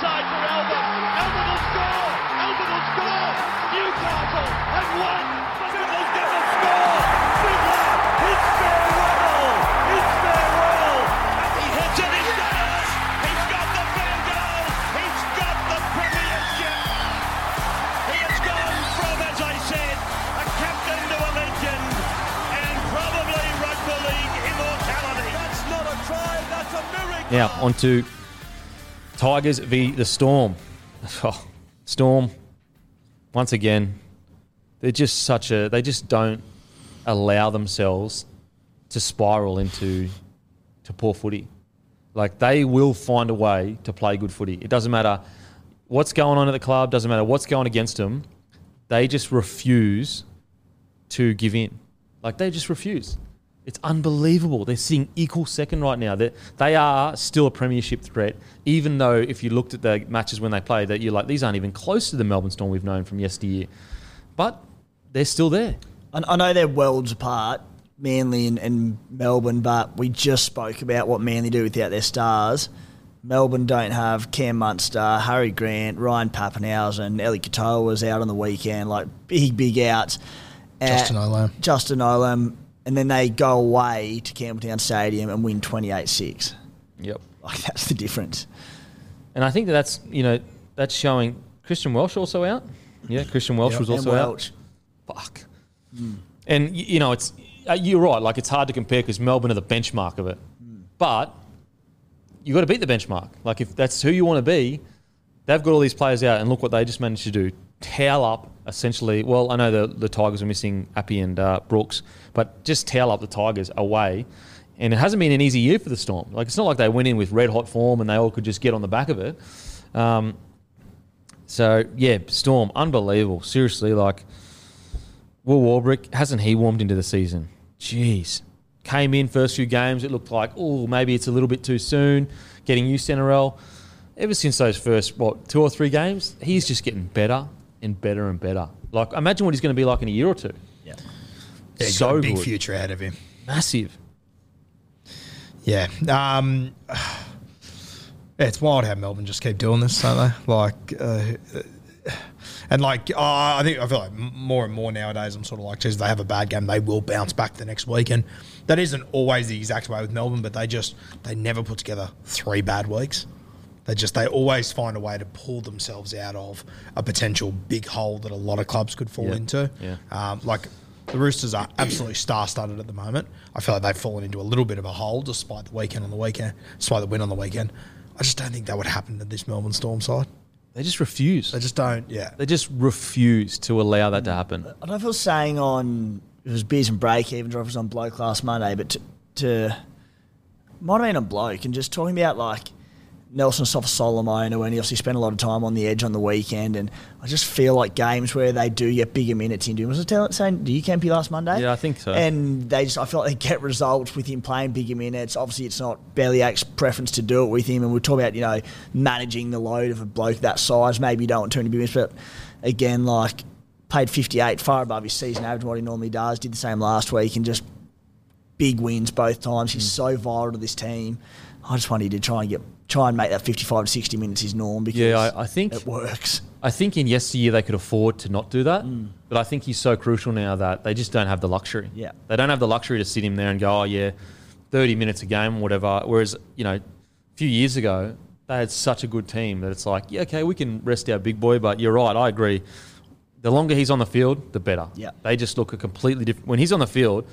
Inside for Albert. Albert will score. Albert will score. Newcastle have won. Biddle's going to score. Fiddler. It's farewell. It's farewell. And he hits it. He's. He's got the field goal. He's got the premiership. He has gone from, as I said, a captain to a legend. And probably rugby league immortality. That's not a try. That's a miracle. Now, on to Tigers v. the Storm. Oh, Storm, once again, they're just such a. They just don't allow themselves to spiral into to poor footy. Like, they will find a way to play good footy. It doesn't matter what's going on at the club, doesn't matter what's going against them. They just refuse to give in. Like, they just refuse. It's unbelievable. They're sitting equal second right now. They're, they are still a premiership threat, even though if you looked at the matches when they play, that you're like, these aren't even close to the Melbourne Storm we've known from yesteryear. But they're still there. I, I know they're worlds apart, Manly and, and Melbourne, but we just spoke about what Manly do without their stars. Melbourne don't have Cam Munster, Harry Grant, Ryan Papenhuyzen, Ellie Katoa was out on the weekend, like big, big outs. Uh, Justin Olam. Justin Olam. And then they go away to Campbelltown Stadium and win 28 6. Yep. Like, that's the difference. And I think that that's, you know, that's showing Christian Welch also out. Yeah, Christian Welch Yep. was also Welch. out. Fuck. And, you know, it's uh, you're right. Like, it's hard to compare because Melbourne are the benchmark of it. But you've got to beat the benchmark. Like, if that's who you want to be, they've got all these players out, and look what they just managed to do. Towel up, essentially. Well, I know the, the Tigers are missing Api and uh, Brooks, but just towel up the Tigers away. And it hasn't been an easy year for the Storm. Like, it's not like they went in with red hot form and they all could just get on the back of it. Um, so, yeah, Storm, unbelievable. Seriously, like, Will Warbrick, hasn't he warmed into the season? Jeez. Came in first few games, it looked like, oh, maybe it's a little bit too soon, getting used to NRL. Ever since those first, what, two or three games, he's just getting better and better and better. Like, imagine what he's going to be like in a year or two. Yeah. Yeah, he's so got a big good. future ahead of him. Massive. Yeah. Um, it's wild how Melbourne just keep doing this, don't they? Like, uh, and like, oh, I think I feel like more and more nowadays, I'm sort of like, geez, they have a bad game, they will bounce back the next week. And that isn't always the exact way with Melbourne, but they just, they never put together three bad weeks. They just, they always find a way to pull themselves out of a potential big hole that a lot of clubs could fall Yeah. into. Yeah. Um, like, the Roosters are absolutely star-studded at the moment. I feel like they've fallen into a little bit of a hole despite the weekend on the weekend, despite the win on the weekend. I just don't think that would happen to this Melbourne Storm side. They just refuse. They just don't. Yeah. They just refuse to allow that to happen. I don't know if I was saying on it was beers and break even, or if it was on bloke last Monday, but to, to might have been on bloke and just talking about like Nelson Asofa-Solomona, when he obviously spent a lot of time on the edge on the weekend, and I just feel like games where they do get bigger minutes into him. Was I saying do you campy last Monday? Yeah, I think so. And they just I feel like they get results with him playing bigger minutes. Obviously, it's not Bellamy's preference to do it with him, and we talk about you know managing the load of a bloke that size. Maybe you don't want too many big minutes, but again, like paid 58, far above his season average, what he normally does. Did the same last week, and just big wins both times. He's mm. so vital to this team. I just wanted to try and get try and make that 55 to 60 minutes his norm because Yeah, I, I think it works. I think in yesteryear they could afford to not do that, mm. but I think he's so crucial now that they just don't have the luxury. Yeah. they don't have the luxury to sit him there and go, oh yeah, thirty minutes a game, or whatever. Whereas you know, a few years ago they had such a good team that it's like, yeah, okay, we can rest our big boy, but you're right, I agree. The longer he's on the field, the better. Yeah. they just look a completely different. When he's on the field,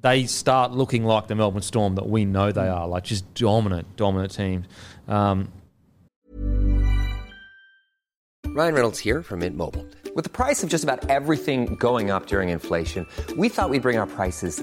they start looking like the Melbourne Storm that we know they are, like just dominant, dominant teams. Um, Ryan Reynolds here from Mint Mobile. With the price of just about everything going up during inflation, we thought we'd bring our prices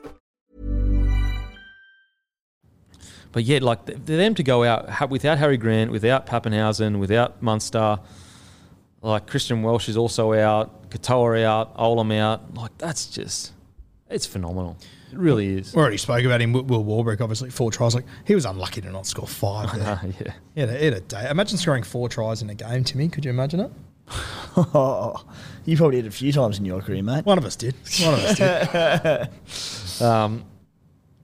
But yet, like th- for them to go out ha- without Harry Grant, without Papenhuyzen, without Munster, like Christian Welch is also out, Katoa out, Olam out. Like that's just, it's phenomenal. It really is. We already spoke about him. Will Will Warbrick, obviously, four tries. Like he was unlucky to not score five. There. Uh, yeah. He had, a, he had a day. Imagine scoring four tries in a game, Timmy. Could you imagine it? Oh, you probably did a few times in your career, mate. One of us did. One of us did. Um,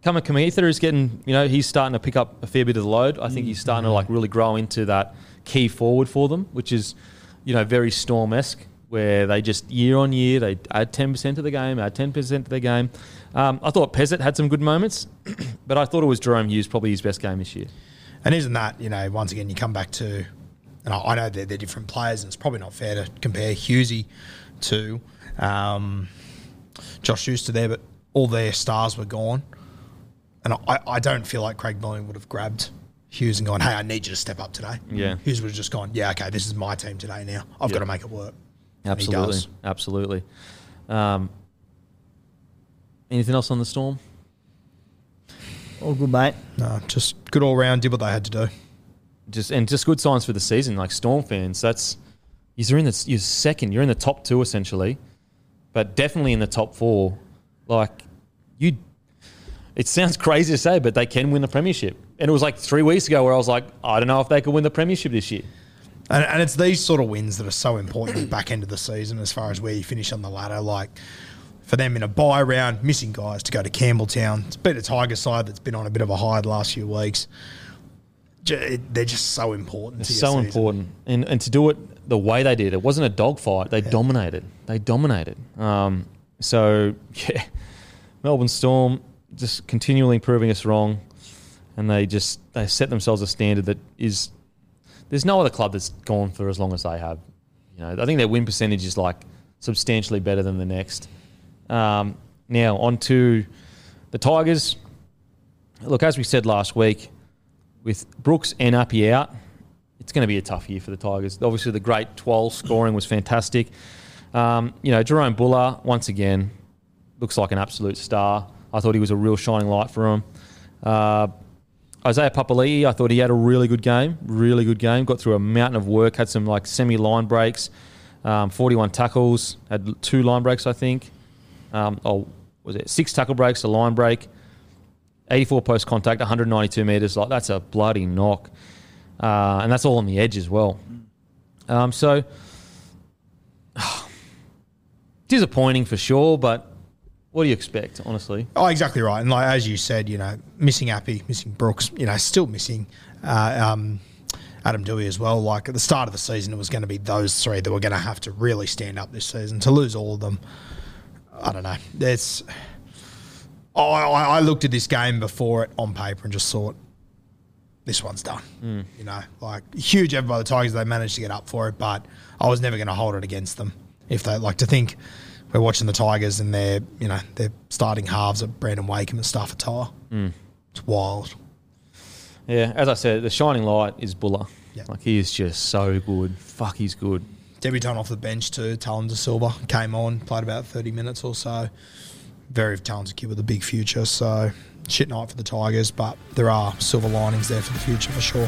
Kamikamica is getting, you know, he's starting to pick up a fair bit of the load. I think he's starting to like really grow into that key forward for them, which is, you know, very Storm esque, where they just year on year they add ten percent to the game, add ten percent to the game. Um, I thought Pezet had some good moments, but I thought it was Jahrome Hughes probably his best game this year. And isn't that, you know, once again, you come back to, and I, I know they're, they're different players, and it's probably not fair to compare Hughesy to um, Josh Schuster there, but all their stars were gone. And I, I don't feel like Craig Bellamy would have grabbed Hughes and gone, hey, I need you to step up today. Yeah. Hughes would have just gone, yeah, okay, this is my team today now. I've got to make it work. And he Absolutely, does. absolutely. Um, anything else on the Storm? All good, mate. No, just good all round, did what they had to do. just and just good signs for the season. Like Storm fans, that's you're in the you're second. You're in the top two essentially, but definitely in the top four. Like you, it sounds crazy to say, but they can win the premiership. And it was like three weeks ago where I was like, I don't know if they could win the premiership this year. And, and it's these sort of wins that are so important at the back end of the season as far as where you finish on the ladder. Like for them in a bye round, missing guys to go to Campbelltown. It's been a Tiger side that's been on a bit of a high the last few weeks. They're just so important. It's so season. important, and and to do it the way they did, it wasn't a dogfight. They dominated. They dominated. Um, so yeah, Melbourne Storm just continually proving us wrong, and they just they set themselves a standard that is there's no other club that's gone for as long as they have. You know, I think their win percentage is like substantially better than the next. Um, now on to the Tigers. Look, as we said last week, with Brooks and Api out, it's going to be a tough year for the Tigers. Obviously, the great 12 scoring was fantastic. Um, you know, Jahream Bula, once again, looks like an absolute star. I thought he was a real shining light for him. Uh, Isaiah Papali'i, I thought he had a really good game, really good game. Got through a mountain of work, had some like semi line breaks, um, 41 tackles, had two line breaks, I think. Um, oh, was it six tackle breaks, a line break, 84 post contact, 192 meters. Like that's a bloody knock, uh, and that's all on the edge as well. Um, so disappointing for sure, but what do you expect, honestly? Oh, exactly right. And like as you said, you know, missing Api, missing Brooks, you know, still missing uh, um, Adam Doueihi as well. Like at the start of the season, it was going to be those three that were going to have to really stand up this season. To lose all of them, I don't know. It's. I, I I looked at this game before it on paper and just thought, this one's done. You know, like huge effort by the Tigers. They managed to get up for it, but I was never going to hold it against them. If they like to think we're watching the Tigers and they're, you know, they're starting halves of Brandon Wakeham and stuff at Tyre. It's wild. Yeah, as I said, the shining light is Bula. Yeah. Like he is just so good. Fuck, he's good. Debutant off the bench too, Tallyn Da Silva came on, played about 30 minutes or so. Very talented kid with a big future. So shit night for the Tigers, but there are silver linings there for the future for sure.